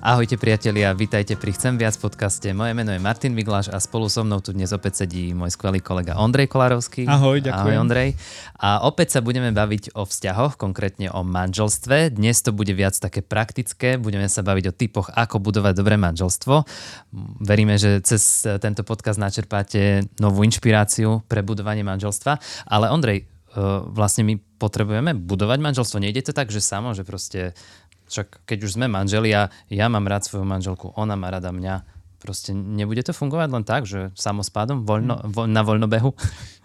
Ahojte priatelia, vítajte pri Chcem viac podcaste. Moje meno je Martin Migláš a spolu so mnou tu dnes opäť sedí môj skvelý kolega Ondrej Kolárovský. Ahoj, ďakujem. Ahoj Ondrej. A opäť sa budeme baviť o vzťahoch, konkrétne o manželstve. Dnes to bude viac také praktické, budeme sa baviť o typoch, ako budovať dobré manželstvo. Veríme, že cez tento podcast načerpáte novú inšpiráciu pre budovanie manželstva. Ale Ondrej, e, vlastne my potrebujeme budovať manželstvo. Nejde to tak, že samo, že proste však keď už sme manželia, ja mám rád svoju manželku, ona má rada mňa. Proste nebude to fungovať len tak, že samospádom voľno, vo, na voľnobehu?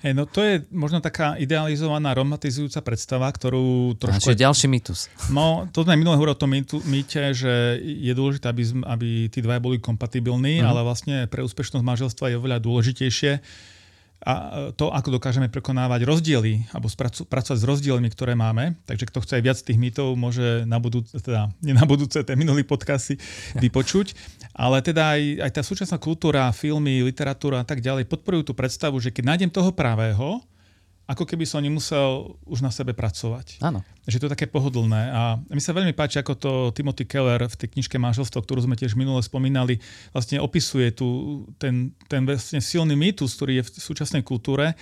Hey, no to je možno taká idealizovaná, romantizujúca predstava, ktorú trošku... A je ďalší mýtus. No, to sme minulé hovorili o tom mýte, že je dôležité, aby, aby tí dvaja boli kompatibilní, mm. ale vlastne pre úspešnosť manželstva je oveľa dôležitejšie a to, ako dokážeme prekonávať rozdiely alebo spracu, pracovať s rozdielmi, ktoré máme. Takže kto chce aj viac tých mýtov, môže na budúce, teda nie na budúce, ten minulý podcast si vypočuť. Ale teda aj, aj tá súčasná kultúra, filmy, literatúra a tak ďalej podporujú tú predstavu, že keď nájdem toho pravého, ako keby som nemusel už na sebe pracovať. Áno. Že to je také pohodlné. A mi sa veľmi páči, ako to Timothy Keller v tej knižke Manželstvo, ktorú sme tiež minule spomínali, vlastne opisuje tu ten, ten vlastne silný mýtus, ktorý je v súčasnej kultúre,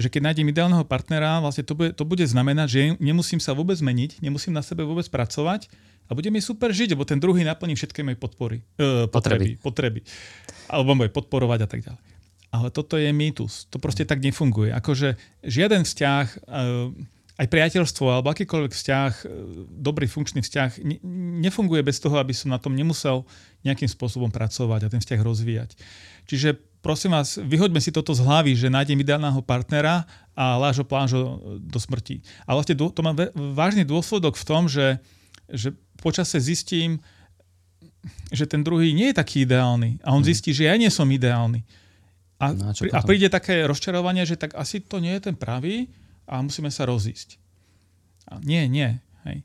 že keď nájdem ideálneho partnera, vlastne to bude, to bude znamenať, že nemusím sa vôbec zmeniť, nemusím na sebe vôbec pracovať a bude mi super žiť, lebo ten druhý naplní všetky moje podpory, uh, potreby, potreby. Alebo bude podporovať a tak ďalej. Ale toto je mýtus. To proste tak nefunguje. Akože žiaden vzťah, eh, aj priateľstvo alebo akýkoľvek vzťah, eh, dobrý funkčný vzťah, nefunguje bez toho, aby som na tom nemusel nejakým spôsobom pracovať a ten vzťah rozvíjať. Čiže prosím vás, vyhoďme si toto z hlavy, že nájdem ideálneho partnera a lážo plážo do smrti. A vlastne to má vážny dôsledok v tom, že, že počase zistím, že ten druhý nie je taký ideálny. A on mhm. zistí, že ja nie som ideálny. A, no, a, a príde také rozčarovanie, že tak asi to nie je ten pravý a musíme sa rozísť. A nie, nie. Hej.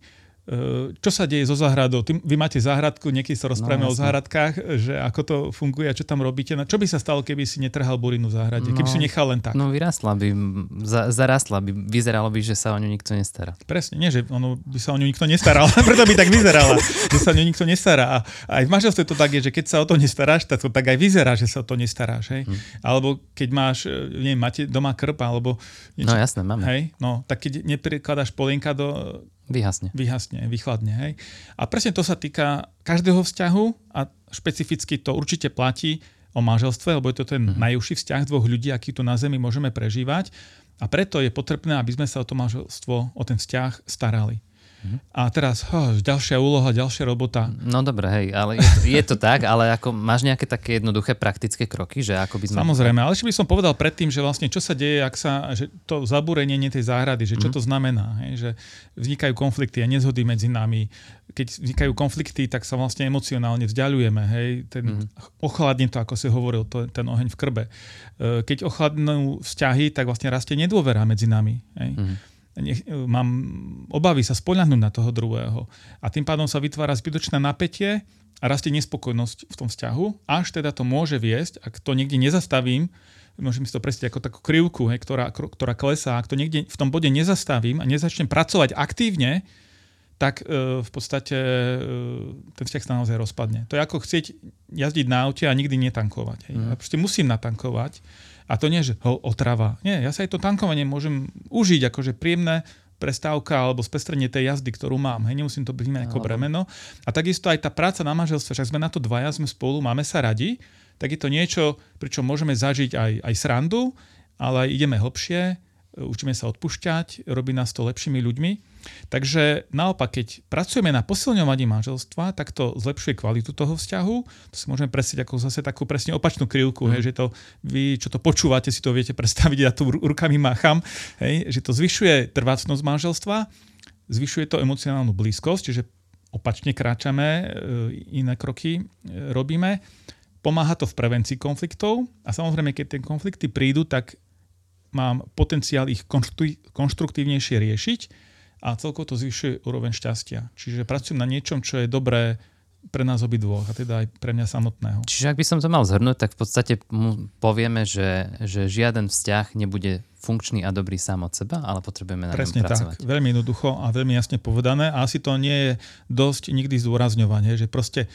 E, čo sa deje so záhradou? Ty, vy máte záhradku, niekedy sa rozprávame no, o záhradkách, že ako to funguje a čo tam robíte. No, čo by sa stalo, keby si netrhal burinu v záhrade? No, keby si nechal len tak? No vyrastla by, za, zarastla by, vyzeralo by, že sa o ňu nikto nestará. Presne, nie, že ono by sa o ňu nikto nestaral, preto by tak vyzerala, že sa o ňu nikto nestará. A aj v manželstve to tak je, že keď sa o to nestaráš, tak to tak aj vyzerá, že sa o to nestaráš. Hej? Hm. Alebo keď máš, e, neviem, máte doma krp, alebo niečo, No jasné, máme. Hej? No, tak keď neprikladáš polienka do Vyhasne. Vyhasne, vychladne. Hej. A presne to sa týka každého vzťahu a špecificky to určite platí o manželstve, lebo je to ten mm-hmm. najúžší vzťah dvoch ľudí, aký tu na Zemi môžeme prežívať. A preto je potrebné, aby sme sa o to manželstvo, o ten vzťah starali. A teraz oh, ďalšia úloha, ďalšia robota. No dobre, hej, ale je to, je to tak, ale ako máš nejaké také jednoduché praktické kroky, že ako by sme... Samozrejme, ale ešte by som povedal predtým, že vlastne čo sa deje, ak sa, že to zabúrenie tej záhrady, že čo mm-hmm. to znamená, hej, že vznikajú konflikty a nezhody medzi nami. Keď vznikajú konflikty, tak sa vlastne emocionálne vzdialujeme, hej, ten, mm-hmm. ochladne to, ako si hovoril, to, ten oheň v krbe. E, keď ochladnú vzťahy, tak vlastne rastie nedôvera medzi nami. Hej. Mm-hmm nech, mám obavy sa spoľahnúť na toho druhého. A tým pádom sa vytvára zbytočné napätie a rastie nespokojnosť v tom vzťahu, až teda to môže viesť, ak to niekde nezastavím, môžem si to predstaviť ako takú krivku, hej, ktorá, ktorá klesá, ak to niekde v tom bode nezastavím a nezačnem pracovať aktívne, tak e, v podstate e, ten vzťah sa naozaj rozpadne. To je ako chcieť jazdiť na aute a nikdy netankovať. Hej. Mm. Ja proste musím natankovať a to nie, že ho otrava. Nie, ja sa aj to tankovanie môžem užiť, akože príjemné prestávka alebo spestrenie tej jazdy, ktorú mám. Hej, nemusím to byť ako bremeno. A takisto aj tá práca na manželstve, však sme na to dvaja, sme spolu, máme sa radi, tak je to niečo, pričom môžeme zažiť aj, aj srandu, ale aj ideme hlbšie, učíme sa odpušťať, robí nás to lepšími ľuďmi. Takže naopak, keď pracujeme na posilňovaní manželstva, tak to zlepšuje kvalitu toho vzťahu. To si môžeme presieť ako zase takú presne opačnú krivku, mm. hej, že to vy, čo to počúvate, si to viete predstaviť, ja tu rukami mácham, hej, že to zvyšuje trvácnosť manželstva, zvyšuje to emocionálnu blízkosť, čiže opačne kráčame, e, iné kroky e, robíme. Pomáha to v prevencii konfliktov a samozrejme, keď tie konflikty prídu, tak mám potenciál ich konštruktívnejšie riešiť a celkovo to zvyšuje úroveň šťastia. Čiže pracujem na niečom, čo je dobré pre nás obidvoch a teda aj pre mňa samotného. Čiže ak by som to mal zhrnúť, tak v podstate povieme, že, že žiaden vzťah nebude funkčný a dobrý sám od seba, ale potrebujeme na Presne pracovať. tak, veľmi jednoducho a veľmi jasne povedané a asi to nie je dosť nikdy zdôrazňovanie, že proste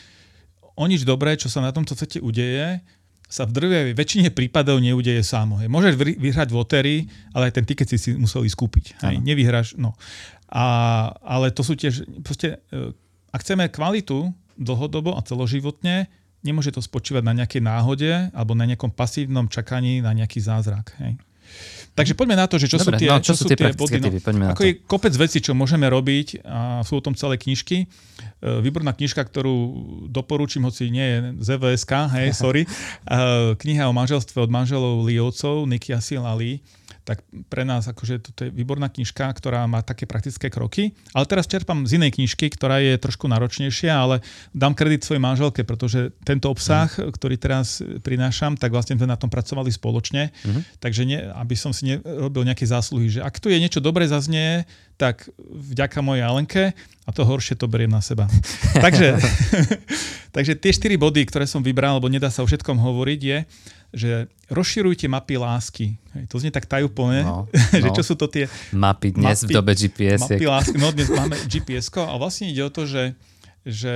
o nič dobré, čo sa na tomto svete udeje, sa v drvej väčšine prípadov neudeje samo. Hej. Môžeš vyhrať v lotérii, ale aj ten tiket si si museli skúpiť. Hej. Nevyhráš, no. A, ale to sú tiež, proste, e, ak chceme kvalitu dlhodobo a celoživotne, nemôže to spočívať na nejakej náhode alebo na nejakom pasívnom čakaní na nejaký zázrak. Hej. Takže poďme na to, že čo Dobre, sú tie, no, čo, čo sú tie, tie body. No, ako je kopec vecí, čo môžeme robiť a sú o tom celé knižky. E, Výborná knižka, ktorú doporučím, hoci nie je z EVSK, hej, sorry. E, Kniha o manželstve od manželov Liovcov, Niky Asil a Lee tak pre nás akože toto je výborná knižka, ktorá má také praktické kroky. Ale teraz čerpám z inej knižky, ktorá je trošku náročnejšia, ale dám kredit svojej manželke, pretože tento obsah, mm. ktorý teraz prinášam, tak vlastne sme na tom pracovali spoločne. Mm. Takže nie, aby som si nerobil nejaké zásluhy, že ak tu je niečo dobré zaznie, tak vďaka mojej Alenke a to horšie to beriem na seba. takže, takže tie štyri body, ktoré som vybral, lebo nedá sa o všetkom hovoriť, je, že rozširujte mapy lásky. Hej, to znie tak tajúplne, no, že no. čo sú to tie mapy dnes mapy, v dobe GPS. Mapy lásky, no dnes máme gps a vlastne ide o to, že, že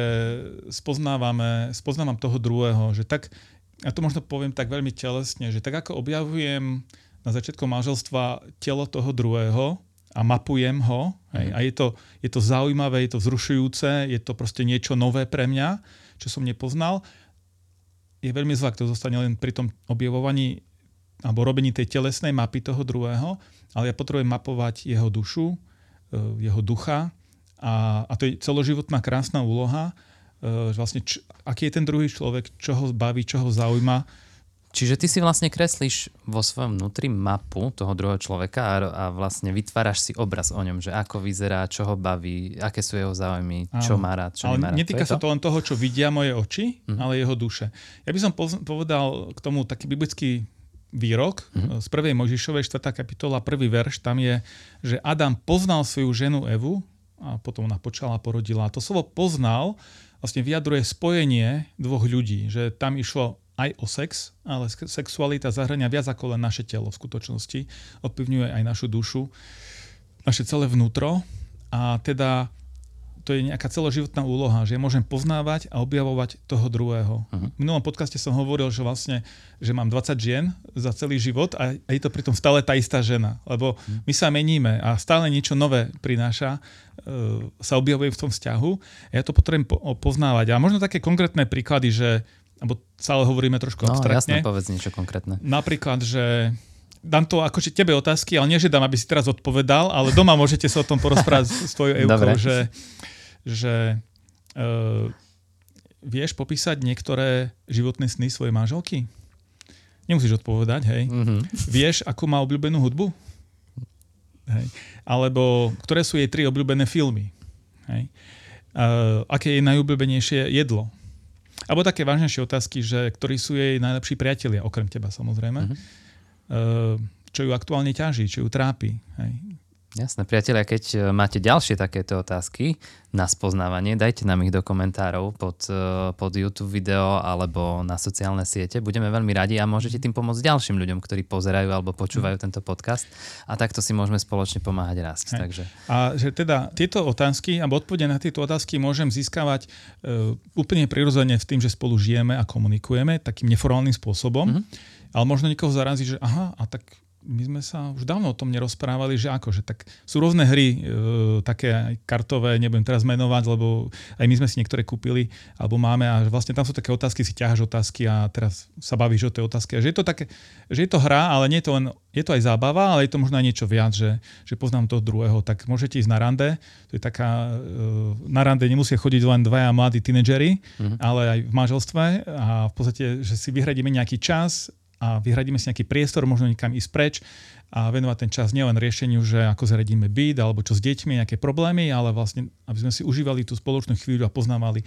spoznávame, spoznávam toho druhého, že tak, ja to možno poviem tak veľmi telesne, že tak ako objavujem na začiatku manželstva telo toho druhého a mapujem ho, hej, mm. a je to, je to zaujímavé, je to vzrušujúce, je to proste niečo nové pre mňa, čo som nepoznal, je veľmi zlá, to zostane len pri tom objavovaní alebo robení tej telesnej mapy toho druhého, ale ja potrebujem mapovať jeho dušu, e, jeho ducha a, a to je celoživotná krásna úloha, e, že vlastne č, aký je ten druhý človek, čo ho baví, čo ho zaujíma, Čiže ty si vlastne kreslíš vo svojom vnútri mapu toho druhého človeka a, a vlastne vytváraš si obraz o ňom, že ako vyzerá, čo ho baví, aké sú jeho záujmy, Áno. čo má rád, čo ale nemá rád. netýka to sa to? to len toho, čo vidia moje oči, uh-huh. ale jeho duše. Ja by som povedal k tomu taký biblický výrok uh-huh. z prvej Možišovej 4. kapitola, prvý verš, tam je, že Adam poznal svoju ženu Evu a potom ona počala a porodila. A to slovo poznal vlastne vyjadruje spojenie dvoch ľudí, že tam išlo aj o sex, ale sexualita zahrania viac ako len naše telo v skutočnosti. Ovplyvňuje aj našu dušu, naše celé vnútro a teda to je nejaká celoživotná úloha, že ja môžem poznávať a objavovať toho druhého. Uh-huh. V minulom podcaste som hovoril, že vlastne, že mám 20 žien za celý život a, je to pritom stále tá istá žena, lebo uh-huh. my sa meníme a stále niečo nové prináša, uh, sa objavuje v tom vzťahu a ja to potrebujem po, poznávať. A možno také konkrétne príklady, že alebo stále hovoríme trošku no, abstraktne. jasne, povedz niečo konkrétne. Napríklad, že dám to akože tebe otázky, ale nie, že dám, aby si teraz odpovedal, ale doma môžete sa o tom porozprávať s tvojou Eukou, že, že uh, vieš popísať niektoré životné sny svojej manželky? Nemusíš odpovedať, hej. Mm-hmm. Vieš, akú má obľúbenú hudbu? Hej. Alebo ktoré sú jej tri obľúbené filmy? Hej. Uh, aké je najobľúbenejšie jedlo? Alebo také vážnejšie otázky, že ktorí sú jej najlepší priatelia, okrem teba samozrejme. Uh-huh. Čo ju aktuálne ťaží, čo ju trápi. Hej. Jasné, priatelia, keď e, máte ďalšie takéto otázky na spoznávanie, dajte nám ich do komentárov pod, e, pod YouTube video alebo na sociálne siete. Budeme veľmi radi a môžete tým pomôcť ďalším ľuďom, ktorí pozerajú alebo počúvajú mm. tento podcast a takto si môžeme spoločne pomáhať rásť. Takže. A že teda tieto otázky, alebo odpovede na tieto otázky môžem získavať uh, úplne prirodzene v tým, že spolu žijeme a komunikujeme takým neformálnym spôsobom. Mm-hmm. Ale možno niekoho zarazí, že aha, a tak my sme sa už dávno o tom nerozprávali, že ako, že tak sú rôzne hry, e, také aj kartové, nebudem teraz menovať, lebo aj my sme si niektoré kúpili, alebo máme a vlastne tam sú také otázky, si ťaháš otázky a teraz sa bavíš o tej otázke. A že je to také, že je to hra, ale nie je to len, je to aj zábava, ale je to možno aj niečo viac, že, že poznám toho druhého, tak môžete ísť na rande, to je taká, e, na rande nemusia chodiť len dvaja mladí tínedžeri, mm-hmm. ale aj v manželstve a v podstate, že si vyhradíme nejaký čas, a vyhradíme si nejaký priestor, možno niekam ísť preč a venovať ten čas nielen riešeniu, že ako zaradíme byt alebo čo s deťmi, nejaké problémy, ale vlastne, aby sme si užívali tú spoločnú chvíľu a poznávali e,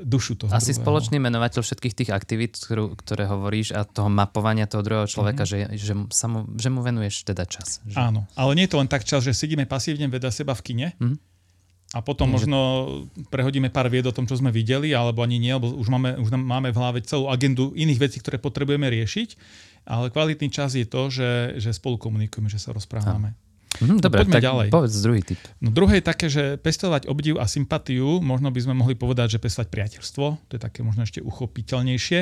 dušu toho Asi druhého. spoločný menovateľ všetkých tých aktivít, ktorú, ktoré hovoríš a toho mapovania toho druhého človeka, mm-hmm. že, že, sa mu, že mu venuješ teda čas. Že... Áno, ale nie je to len tak čas, že sedíme pasívne vedľa seba v kine, mm-hmm a potom mm, možno prehodíme pár vied o tom, čo sme videli, alebo ani nie, lebo už máme, už máme v hlave celú agendu iných vecí, ktoré potrebujeme riešiť, ale kvalitný čas je to, že, že spolu komunikujeme, že sa rozprávame. Mm, dobre, poďme tak ďalej. povedz druhý typ. No druhé je také, že pestovať obdiv a sympatiu, možno by sme mohli povedať, že pestovať priateľstvo, to je také možno ešte uchopiteľnejšie.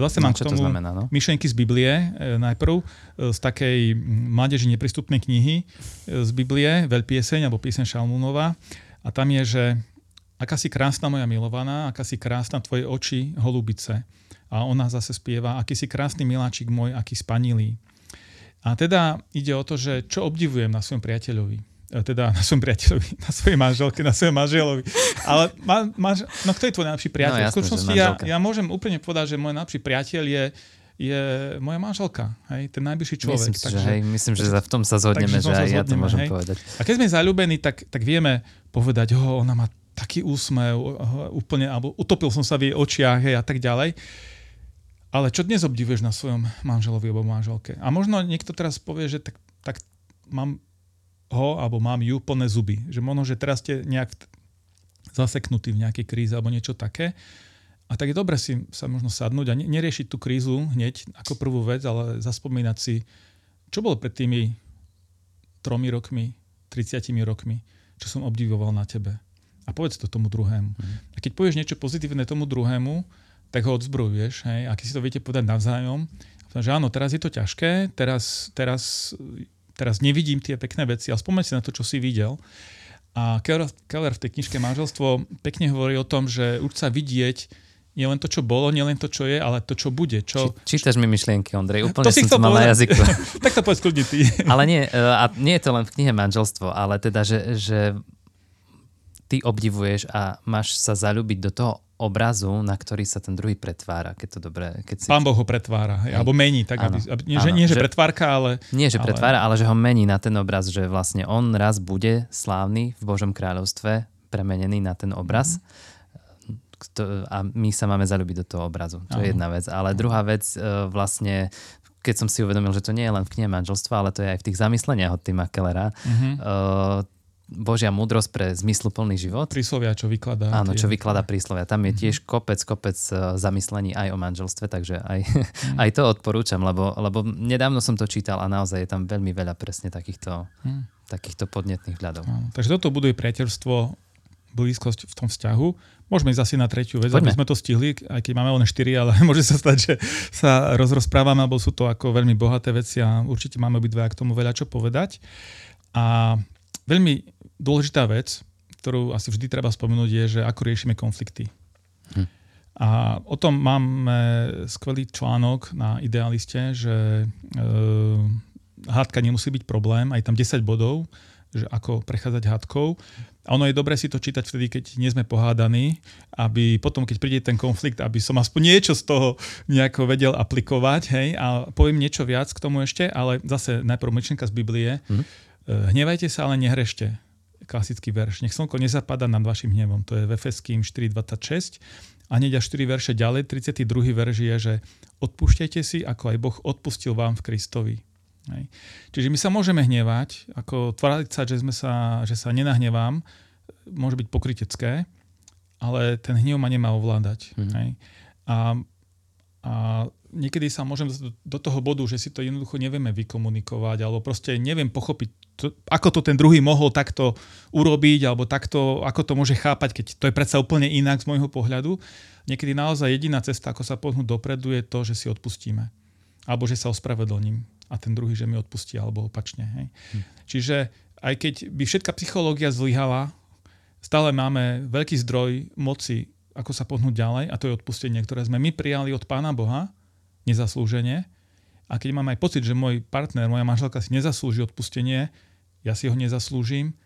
Zase No, mám čo k to tomu znamená, no? myšlenky z Biblie e, najprv, e, z takej mládeži neprístupnej knihy e, z Biblie, Veľpieseň alebo pieseň Šalmúnova. A tam je, že aká si krásna moja milovaná, aká si krásna tvoje oči, holubice. A ona zase spieva, aký si krásny miláčik môj, aký spanilý. A teda ide o to, že čo obdivujem na svojom priateľovi. E, Teda na svojom priateľovi, na svojej manželke, na svojom manželovi. Ale ma, manž, no kto je tvoj najlepší priateľ? No, jasné, v skutočnosti ja, ja môžem úplne povedať, že môj najlepší priateľ je, je moja manželka. Hej? Ten najbližší človek. Myslím, si, že, hej, myslím, že takže- v tom sa zhodneme, takže že aj ja to môžem hej. povedať. A keď sme zalúbení, tak, tak vieme povedať, ho, ona má taký úsmev, úplne, alebo utopil som sa v jej očiach hej, a tak ďalej. Ale čo dnes obdivuješ na svojom manželovi alebo manželke? A možno niekto teraz povie, že tak, tak mám ho alebo mám ju plné zuby. Že možno, že teraz ste nejak zaseknutí v nejakej kríze alebo niečo také. A tak je dobre si sa možno sadnúť a ne- neriešiť tú krízu hneď ako prvú vec, ale zaspomínať si, čo bolo pred tými tromi rokmi, 30 rokmi, čo som obdivoval na tebe. A povedz to tomu druhému. A keď povieš niečo pozitívne tomu druhému, tak ho odzbrojuješ, hej, a keď si to viete povedať navzájom, že áno, teraz je to ťažké, teraz, teraz, teraz nevidím tie pekné veci, ale spomeň si na to, čo si videl. A Keller, Keller v tej knižke Manželstvo pekne hovorí o tom, že už sa vidieť nielen to, čo bolo, nielen to, čo je, ale to, čo bude. Čo, Či, čítaš mi myšlienky, Ondrej, úplne To som to mal na jazyku. tak to povedz kľudne ty. Ale nie, e, a nie je to len v knihe Manželstvo, ale teda, že, že ty obdivuješ a máš sa zalúbiť do toho obrazu, na ktorý sa ten druhý pretvára, keď to dobre, keď si... Pán Boh ho pretvára, hej, alebo mení, tak Áno. aby, nie, že, Áno, nie, že že- pretvárka, ale... Nie, že ale- pretvára, ale že ho mení na ten obraz, že vlastne on raz bude slávny v Božom kráľovstve, premenený na ten obraz. Kto- A my sa máme zalúbiť do toho obrazu. To je jedna vec. Ale druhá vec, e, vlastne, keď som si uvedomil, že to nie je len v knihe manželstva, ale to je aj v tých zamysleniach od Tima Kellera, Mhm. uh, Božia múdrosť pre zmysluplný život. Príslovia, čo vykladá. Áno, čo vykladá príslovia. Tam je Mhm. tiež kopec, kopec eh, zamyslení aj o manželstve, takže aj, Mhm. aj to odporúčam, lebo, lebo nedávno som to čítal a naozaj je tam veľmi veľa presne takýchto, Hm. takýchto podnetných hľadov. Takže toto buduje priateľstvo, blízkosť v tom vzťahu. Môžeme ísť asi na tretiu vec, Poďme. aby sme to stihli, aj keď máme len 4, ale môže sa stať, že sa rozrozprávame, alebo sú to ako veľmi bohaté veci a určite máme obidva k tomu veľa čo povedať. A veľmi dôležitá vec, ktorú asi vždy treba spomenúť, je, že ako riešime konflikty. Hm. A o tom máme skvelý článok na Idealiste, že e, hádka nemusí byť problém, aj tam 10 bodov, že ako prechádzať hádkou. A ono je dobré si to čítať vtedy, keď nie sme pohádaní, aby potom, keď príde ten konflikt, aby som aspoň niečo z toho nejako vedel aplikovať, hej, a poviem niečo viac k tomu ešte, ale zase najprv myšlenka z Biblie. Mhm. E, Hnevajte sa, ale nehrešte. Klasický verš. Nech slnko nezapadá nad vašim hnevom. To je v Efeským 4.26. A hneď až 4 verše ďalej, 32. verš je, že odpúšťajte si, ako aj Boh odpustil vám v Kristovi. Hej. Čiže my sa môžeme hnevať, ako tváriť sa, že, sme sa, že sa nenahnevám, môže byť pokrytecké, ale ten hnev ma nemá ovládať. Mhm. Hej. A, a niekedy sa môžem do toho bodu, že si to jednoducho nevieme vykomunikovať, alebo proste neviem pochopiť, to, ako to ten druhý mohol takto urobiť, alebo takto, ako to môže chápať, keď to je predsa úplne inak z môjho pohľadu. Niekedy naozaj jediná cesta, ako sa pohnúť dopredu, je to, že si odpustíme. Alebo že sa ospravedlním a ten druhý, že mi odpustí, alebo opačne. Hej. Hm. Čiže aj keď by všetká psychológia zlyhala, stále máme veľký zdroj moci, ako sa pohnúť ďalej a to je odpustenie, ktoré sme my prijali od Pána Boha nezaslúžene. A keď mám aj pocit, že môj partner, moja manželka si nezaslúži odpustenie, ja si ho nezaslúžim,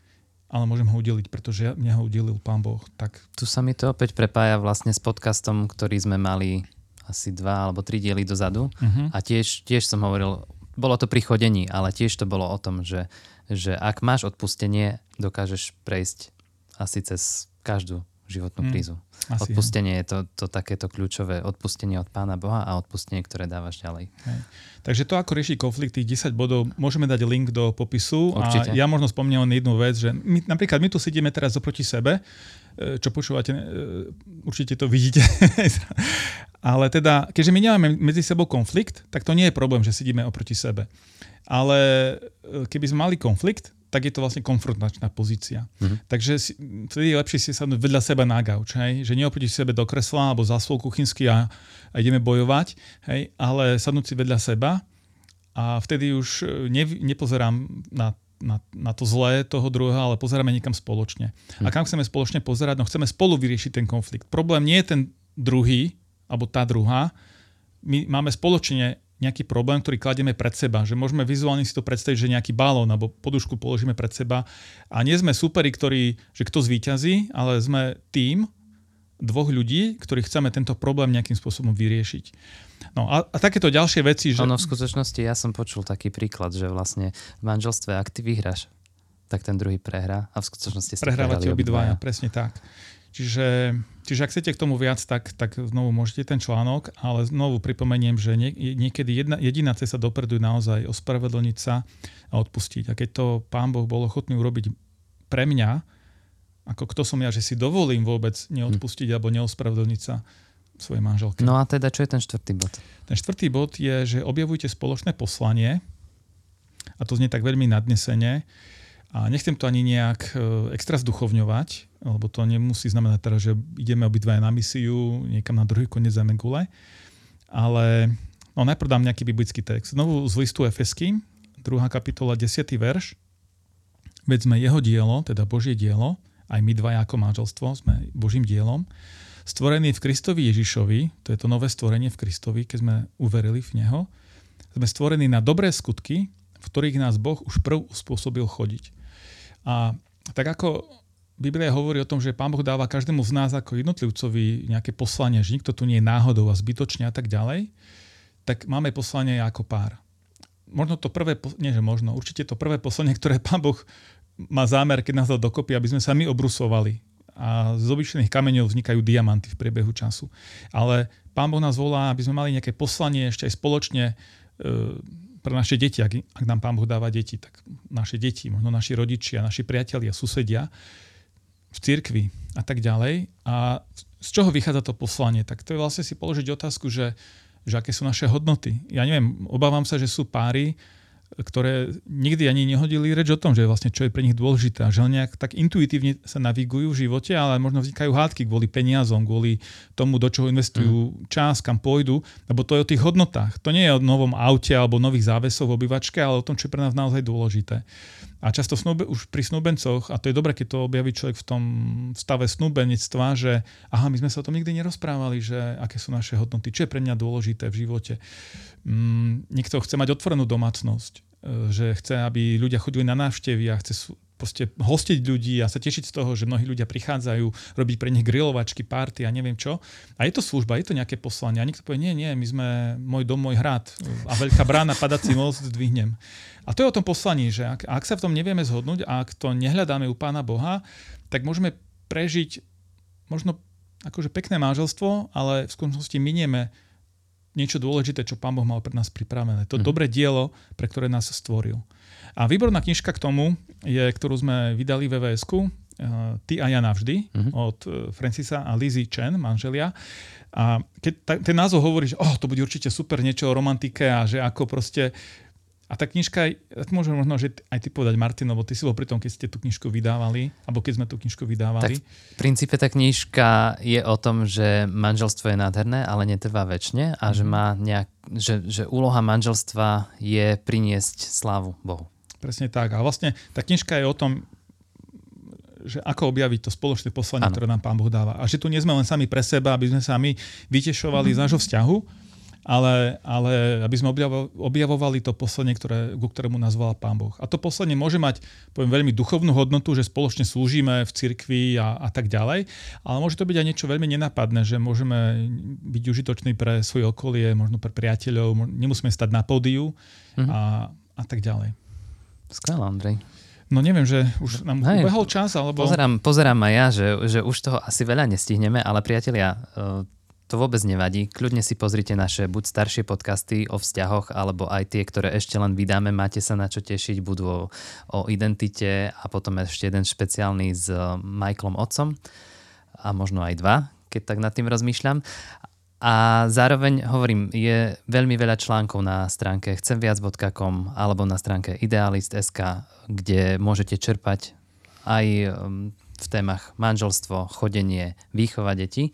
ale môžem ho udeliť, pretože mňa ho udelil Pán Boh. Tak Tu sa mi to opäť prepája vlastne s podcastom, ktorý sme mali asi dva alebo tri diely dozadu. uh-huh. A tiež, tiež som hovoril, bolo to pri chodení, ale tiež to bolo o tom, že, že ak máš odpustenie, dokážeš prejsť asi cez každú životnú Mm, krízu. asi, Odpustenie je to, to takéto kľúčové. Odpustenie od Pána Boha a odpustenie, ktoré dávaš ďalej. Hej. Takže to, ako riešiť konflikt, tých 10 bodov, môžeme dať link do popisu. Určite. A ja možno spomínam len jednu vec, že my, napríklad my tu sedíme teraz oproti sebe, čo počúvate, e, určite to vidíte. Ale teda, keďže my nemáme medzi sebou konflikt, tak to nie je problém, že sedíme oproti sebe. Ale e, keby sme mali konflikt, tak je to vlastne konfrontačná pozícia. Mm-hmm. Takže si, vtedy je lepšie si sadnúť vedľa seba na gauč, hej? že neoproti sebe do kresla alebo za stôl kuchynský a, a ideme bojovať, hej? ale sadnúť si vedľa seba a vtedy už e, ne, nepozerám na, na, na to zlé toho druhého, ale pozeráme niekam spoločne. Mm. A kam chceme spoločne pozerať? No chceme spolu vyriešiť ten konflikt. Problém nie je ten druhý, alebo tá druhá. My máme spoločne nejaký problém, ktorý kladieme pred seba. Že môžeme vizuálne si to predstaviť, že nejaký balón alebo podušku položíme pred seba a nie sme superi, ktorí, že kto zvíťazí, ale sme tým dvoch ľudí, ktorí chceme tento problém nejakým spôsobom vyriešiť. No a, a takéto ďalšie veci, že... Ono v skutočnosti ja som počul taký príklad, že vlastne v manželstve, ak ty vyhráš, tak ten druhý prehrá a v skutočnosti sa Prehrávate obidvaja, presne tak. Čiže, čiže ak chcete k tomu viac, tak, tak znovu môžete ten článok, ale znovu pripomeniem, že nie, niekedy jedna, jediná cesta dopredu je naozaj ospravedlniť sa a odpustiť. A keď to pán Boh bol ochotný urobiť pre mňa, ako kto som ja, že si dovolím vôbec neodpustiť hm. alebo neospravedlniť sa svojej manželke. No a teda čo je ten štvrtý bod? Ten štvrtý bod je, že objavujte spoločné poslanie a to znie tak veľmi nadnesene a nechcem to ani nejak e, extra zduchovňovať, lebo to nemusí znamenať teraz, že ideme obidvaja na misiu niekam na druhý koniec Zemegule, ale no, najprv dám nejaký biblický text. Znovu z listu Efesky, 2. kapitola, 10. verš. Veď sme jeho dielo, teda Božie dielo, aj my dvaja ako manželstvo sme Božím dielom, stvorený v Kristovi Ježišovi, to je to nové stvorenie v Kristovi, keď sme uverili v Neho, sme stvorení na dobré skutky, v ktorých nás Boh už prv uspôsobil chodiť. A tak ako Biblia hovorí o tom, že Pán Boh dáva každému z nás ako jednotlivcovi nejaké poslanie, že nikto tu nie je náhodou a zbytočne a tak ďalej, tak máme poslanie ako pár. Možno to prvé, nie že možno, určite to prvé poslanie, ktoré Pán Boh má zámer, keď nás dal dokopy, aby sme sa my obrusovali. A z obyčajných kameňov vznikajú diamanty v priebehu času. Ale Pán Boh nás volá, aby sme mali nejaké poslanie ešte aj spoločne e, pre naše deti, ak, ak nám Pán Boh dáva deti, tak naše deti, možno naši rodičia, naši priatelia, susedia, v cirkvi a tak ďalej. A z čoho vychádza to poslanie? Tak to je vlastne si položiť otázku, že, že aké sú naše hodnoty. Ja neviem, obávam sa, že sú páry, ktoré nikdy ani nehodili reč o tom, že vlastne čo je pre nich dôležité. Že nejak tak intuitívne sa navigujú v živote, ale možno vznikajú hádky kvôli peniazom, kvôli tomu, do čoho investujú mm. čas, kam pôjdu, lebo to je o tých hodnotách. To nie je o novom aute alebo nových závesoch v obývačke, ale o tom, čo je pre nás naozaj dôležité. A často snúbe, už pri snúbencoch, a to je dobré, keď to objaví človek v tom stave snúbenectva, že aha, my sme sa o tom nikdy nerozprávali, že aké sú naše hodnoty, čo je pre mňa dôležité v živote. Mm, niekto chce mať otvorenú domácnosť, e, že chce, aby ľudia chodili na návštevy a chce proste hostiť ľudí a sa tešiť z toho, že mnohí ľudia prichádzajú, robiť pre nich grilovačky, párty a neviem čo. A je to služba, je to nejaké poslanie. A niekto povie, nie, nie, my sme môj dom, môj hrad a veľká brána, padací most zdvihnem. A to je o tom poslaní, že ak, ak sa v tom nevieme zhodnúť a ak to nehľadáme u Pána Boha, tak môžeme prežiť možno akože pekné manželstvo, ale v skutočnosti minieme niečo dôležité, čo Pán Boh mal pre nás pripravené. To mm. dobré dielo, pre ktoré nás stvoril. A výborná knižka k tomu, je, ktorú sme vydali v VVS-ku, uh, Ty a ja navždy, mm-hmm. od uh, Francisa a Lizzie Chen, manželia. A keď ta, ten názov hovorí, že oh, to bude určite super niečo o romantike a že ako proste a tá knižka, môžem možno, že aj ty povedať, Martin, lebo ty si bol pri tom, keď ste tú knižku vydávali, alebo keď sme tú knižku vydávali. Tak v princípe tá knižka je o tom, že manželstvo je nádherné, ale netrvá väčšine a mm. že, mhm. má nejak, že, že úloha manželstva je priniesť slávu Bohu. Presne tak. A vlastne tá knižka je o tom, že ako objaviť to spoločné poslanie, ano. ktoré nám Pán Boh dáva. A že tu nie sme len sami pre seba, aby sme sa my vytešovali mm. z nášho vzťahu, ale, ale aby sme objavovali to poslanie, ktoré, ku ktorému nás volá Pán Boh. A to poslanie môže mať, poviem, veľmi duchovnú hodnotu, že spoločne slúžime v cirkvi a, a tak ďalej, ale môže to byť aj niečo veľmi nenápadné, že môžeme byť užitoční pre svoje okolie, možno pre priateľov, nemusíme stať na pódiu mm-hmm. a, a tak ďalej. Skvelé, Andrej. No neviem, že už nám Hej, ubehol čas, alebo... Pozerám, pozerám aj ja, že, že už toho asi veľa nestihneme, ale priatelia, e, to vôbec nevadí. Kľudne si pozrite naše buď staršie podcasty o vzťahoch, alebo aj tie, ktoré ešte len vydáme. Máte sa na čo tešiť. Budú o, o identite a potom ešte jeden špeciálny s Michaelom Otcom a možno aj dva, keď tak nad tým rozmýšľam. A zároveň hovorím, je veľmi veľa článkov na stránke chcemviac.com alebo na stránke idealist.sk, kde môžete čerpať aj um, v témach manželstvo, chodenie, výchova detí.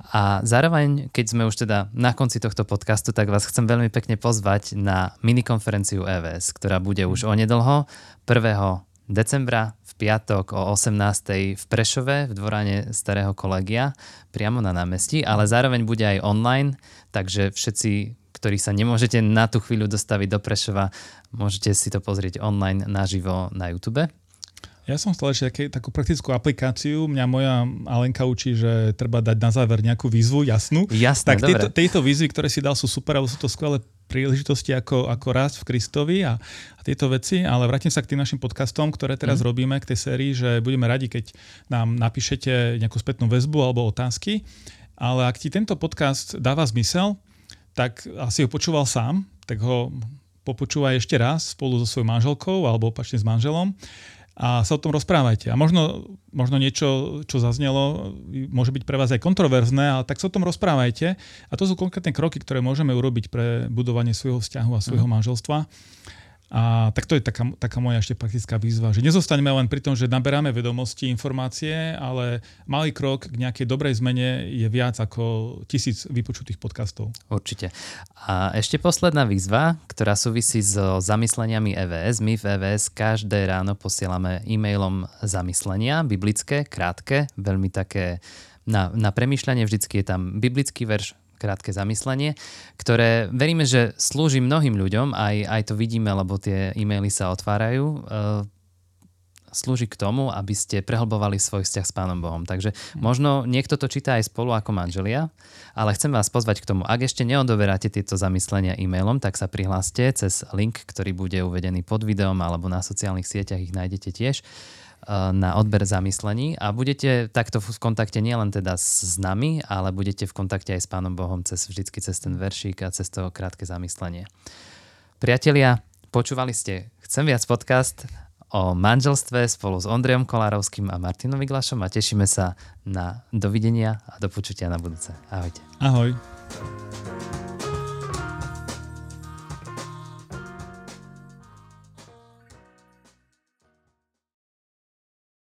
A zároveň, keď sme už teda na konci tohto podcastu, tak vás chcem veľmi pekne pozvať na minikonferenciu EVS, ktorá bude už onedlho 1 decembra v piatok o 18. v Prešove v dvorane Starého kolegia priamo na námestí, ale zároveň bude aj online, takže všetci, ktorí sa nemôžete na tú chvíľu dostaviť do Prešova, môžete si to pozrieť online naživo na YouTube. Ja som chcel ešte takú praktickú aplikáciu. Mňa moja Alenka učí, že treba dať na záver nejakú výzvu jasnú. Jasné, tak tieto, tieto výzvy, ktoré si dal, sú super, alebo sú to skvelé príležitosti ako, ako rast v Kristovi a, a tieto veci, ale vrátim sa k tým našim podcastom, ktoré teraz mm. robíme, k tej sérii, že budeme radi, keď nám napíšete nejakú spätnú väzbu alebo otázky, ale ak ti tento podcast dáva zmysel, tak asi ho počúval sám, tak ho popočúvaj ešte raz spolu so svojou manželkou alebo opačne s manželom a sa o tom rozprávajte. A možno, možno niečo, čo zaznelo, môže byť pre vás aj kontroverzné, ale tak sa o tom rozprávajte. A to sú konkrétne kroky, ktoré môžeme urobiť pre budovanie svojho vzťahu a svojho mm. manželstva. A tak to je taká, taká moja ešte praktická výzva, že nezostaneme len pri tom, že naberáme vedomosti, informácie, ale malý krok k nejakej dobrej zmene je viac ako tisíc vypočutých podcastov. Určite. A ešte posledná výzva, ktorá súvisí so zamysleniami EVS. My v EVS každé ráno posielame e-mailom zamyslenia, biblické, krátke, veľmi také na, na premýšľanie. Vždycky je tam biblický verš, krátke zamyslenie, ktoré veríme, že slúži mnohým ľuďom, aj, aj to vidíme, lebo tie e-maily sa otvárajú, e, slúži k tomu, aby ste prehlbovali svoj vzťah s Pánom Bohom. Takže možno niekto to číta aj spolu ako manželia, ale chcem vás pozvať k tomu, ak ešte neodoberáte tieto zamyslenia e-mailom, tak sa prihláste cez link, ktorý bude uvedený pod videom alebo na sociálnych sieťach ich nájdete tiež na odber zamyslení a budete takto v kontakte nielen teda s nami, ale budete v kontakte aj s Pánom Bohom cez, vždycky cez ten veršík a cez to krátke zamyslenie. Priatelia, počúvali ste Chcem viac podcast o manželstve spolu s Ondrejom Kolárovským a Martinom Vyglašom a tešíme sa na dovidenia a do počutia na budúce. Ahojte. Ahoj.